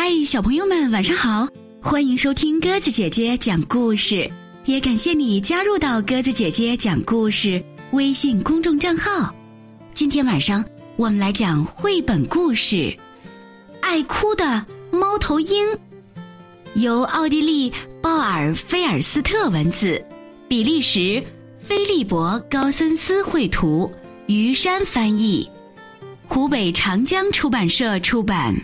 嗨，小朋友们，晚上好！欢迎收听鸽子姐姐讲故事，也感谢你加入到鸽子姐姐讲故事微信公众账号。今天晚上我们来讲绘本故事《爱哭的猫头鹰》，由奥地利鲍尔菲尔斯特文字，比利时菲利伯高森斯绘图，于山翻译，湖北长江出版社出版。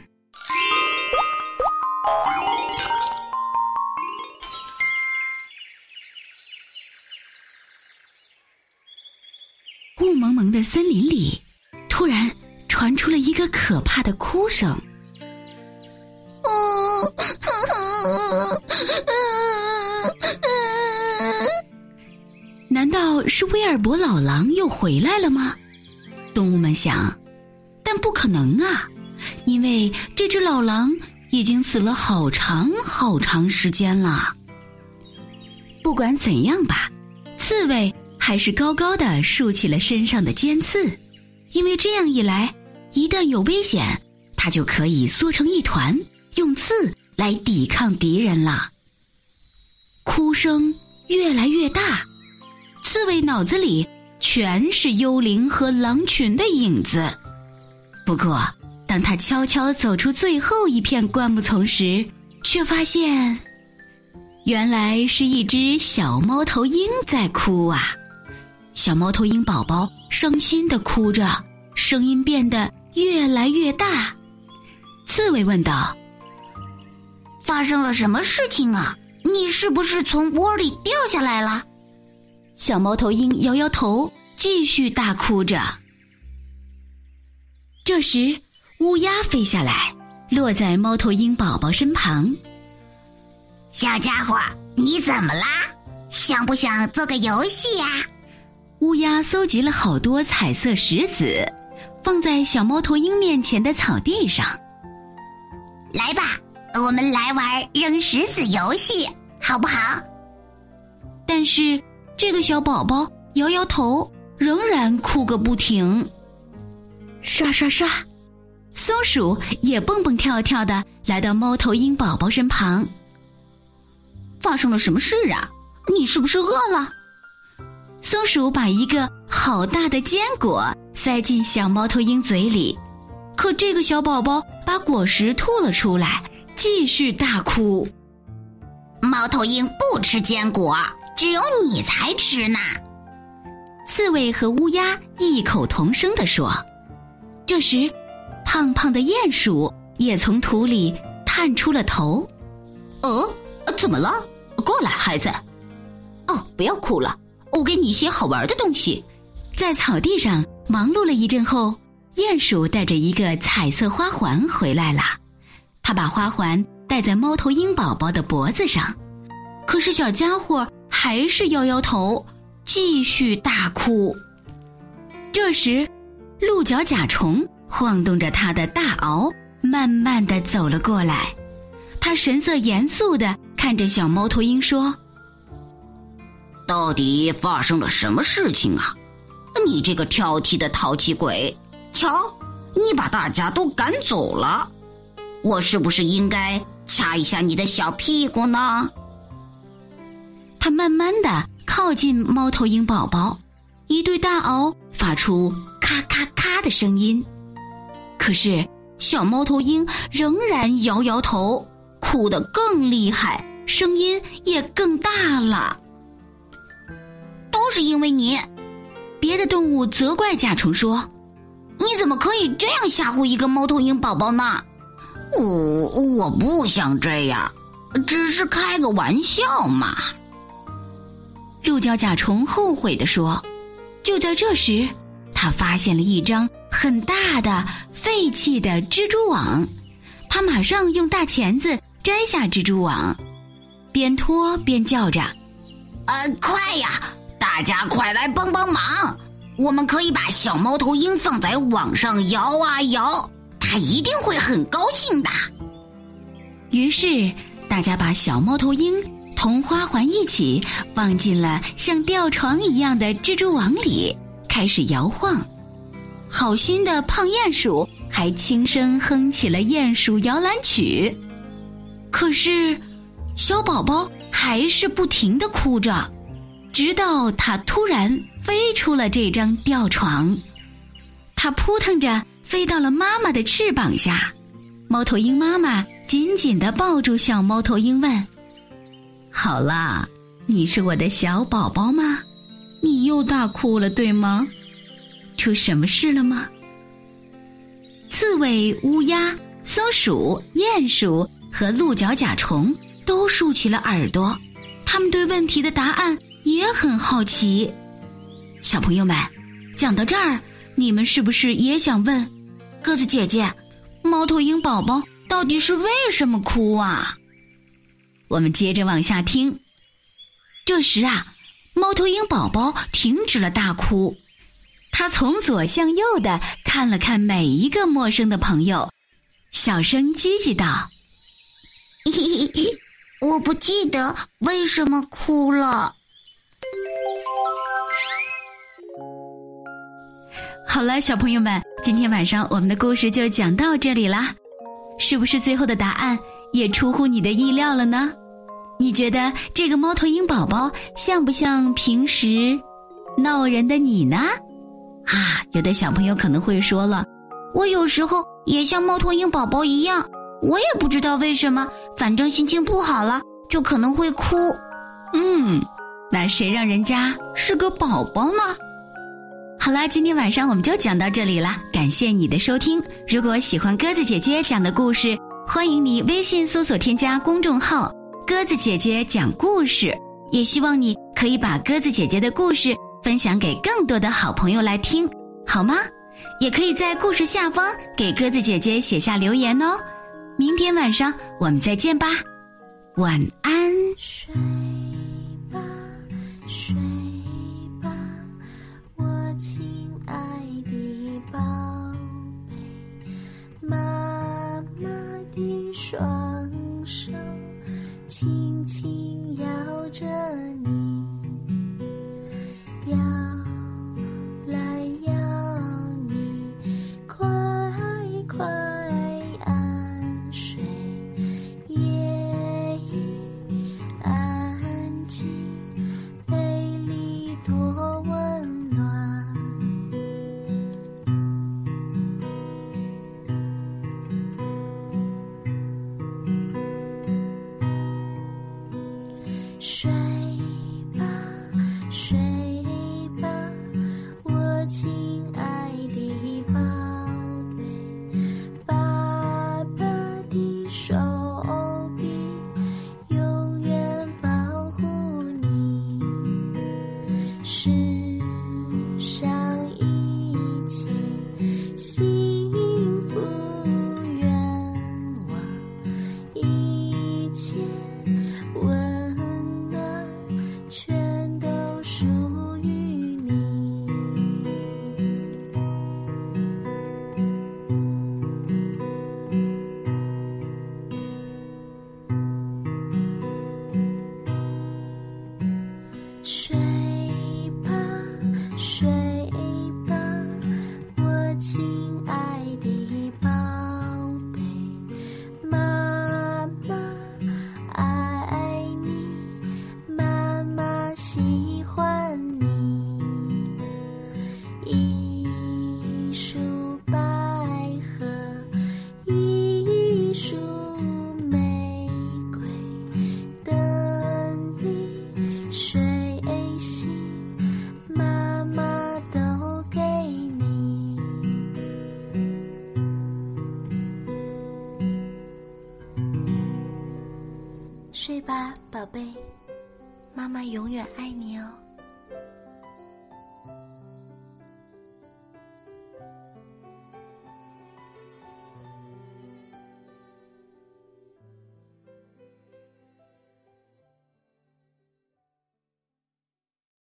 的森林里，突然传出了一个可怕的哭声。难道是威尔伯老狼又回来了吗？动物们想，但不可能啊，因为这只老狼已经死了好长好长时间了。不管怎样吧，刺猬。还是高高的竖起了身上的尖刺，因为这样一来，一旦有危险，它就可以缩成一团，用刺来抵抗敌人了。哭声越来越大，刺猬脑子里全是幽灵和狼群的影子。不过，当他悄悄走出最后一片灌木丛时，却发现，原来是一只小猫头鹰在哭啊。小猫头鹰宝宝伤心的哭着，声音变得越来越大。刺猬问道：“发生了什么事情啊？你是不是从窝里掉下来了？”小猫头鹰摇摇头，继续大哭着。这时，乌鸦飞下来，落在猫头鹰宝宝身旁。小家伙，你怎么啦？想不想做个游戏呀？乌鸦搜集了好多彩色石子，放在小猫头鹰面前的草地上。来吧，我们来玩扔石子游戏，好不好？但是这个小宝宝摇摇头，仍然哭个不停。刷刷刷，松鼠也蹦蹦跳跳的来到猫头鹰宝宝身旁。发生了什么事啊？你是不是饿了？松鼠把一个好大的坚果塞进小猫头鹰嘴里，可这个小宝宝把果实吐了出来，继续大哭。猫头鹰不吃坚果，只有你才吃呢。刺猬和乌鸦异口同声地说。这时，胖胖的鼹鼠也从土里探出了头。哦，怎么了？过来，孩子。哦，不要哭了。我给你一些好玩的东西。在草地上忙碌了一阵后，鼹鼠带着一个彩色花环回来了。他把花环戴在猫头鹰宝宝的脖子上，可是小家伙还是摇摇头，继续大哭。这时，鹿角甲虫晃动着它的大螯，慢慢的走了过来。他神色严肃的看着小猫头鹰说。到底发生了什么事情啊？你这个挑剔的淘气鬼！瞧，你把大家都赶走了，我是不是应该掐一下你的小屁股呢？他慢慢的靠近猫头鹰宝宝，一对大螯发出咔咔咔的声音，可是小猫头鹰仍然摇摇头，哭得更厉害，声音也更大了。都是因为你，别的动物责怪甲虫说：“你怎么可以这样吓唬一个猫头鹰宝宝呢？”“我我不想这样，只是开个玩笑嘛。”鹿角甲虫后悔的说。就在这时，他发现了一张很大的废弃的蜘蛛网，他马上用大钳子摘下蜘蛛网，边拖边叫着：“呃，快呀！”大家快来帮帮忙！我们可以把小猫头鹰放在网上摇啊摇，它一定会很高兴的。于是，大家把小猫头鹰同花环一起放进了像吊床一样的蜘蛛网里，开始摇晃。好心的胖鼹鼠还轻声哼起了鼹鼠摇篮曲。可是，小宝宝还是不停的哭着，直到他突然飞出了这张吊床，他扑腾着飞到了妈妈的翅膀下。猫头鹰妈妈紧紧的抱住小猫头鹰，问：“好啦，你是我的小宝宝吗？你又大哭了，对吗？出什么事了吗？”刺猬、乌鸦、松鼠、鼹鼠。和鹿角甲虫都竖起了耳朵，他们对问题的答案也很好奇。小朋友们，讲到这儿，你们是不是也想问鸽子姐姐，猫头鹰宝宝到底是为什么哭啊？我们接着往下听。这时啊，猫头鹰宝宝停止了大哭，他从左向右的看了看每一个陌生的朋友，小声叽叽道。我不记得为什么哭了。好了，小朋友们，今天晚上我们的故事就讲到这里啦。是不是最后的答案也出乎你的意料了呢？你觉得这个猫头鹰宝宝像不像平时闹人的你呢？啊，有的小朋友可能会说了，我有时候也像猫头鹰宝宝一样。我也不知道为什么，反正心情不好了就可能会哭。嗯，那谁让人家是个宝宝呢？好啦，今天晚上我们就讲到这里啦，感谢你的收听。如果喜欢鸽子姐姐讲的故事，欢迎你微信搜索添加公众号“鸽子姐姐讲故事”。也希望你可以把鸽子姐姐的故事分享给更多的好朋友来听，好吗？也可以在故事下方给鸽子姐姐写下留言哦。明天晚上我们再见吧，晚安。双手轻轻睡吧，睡吧，我亲爱的宝贝，爸爸的手臂永远保护你。贝，妈妈永远爱你哦。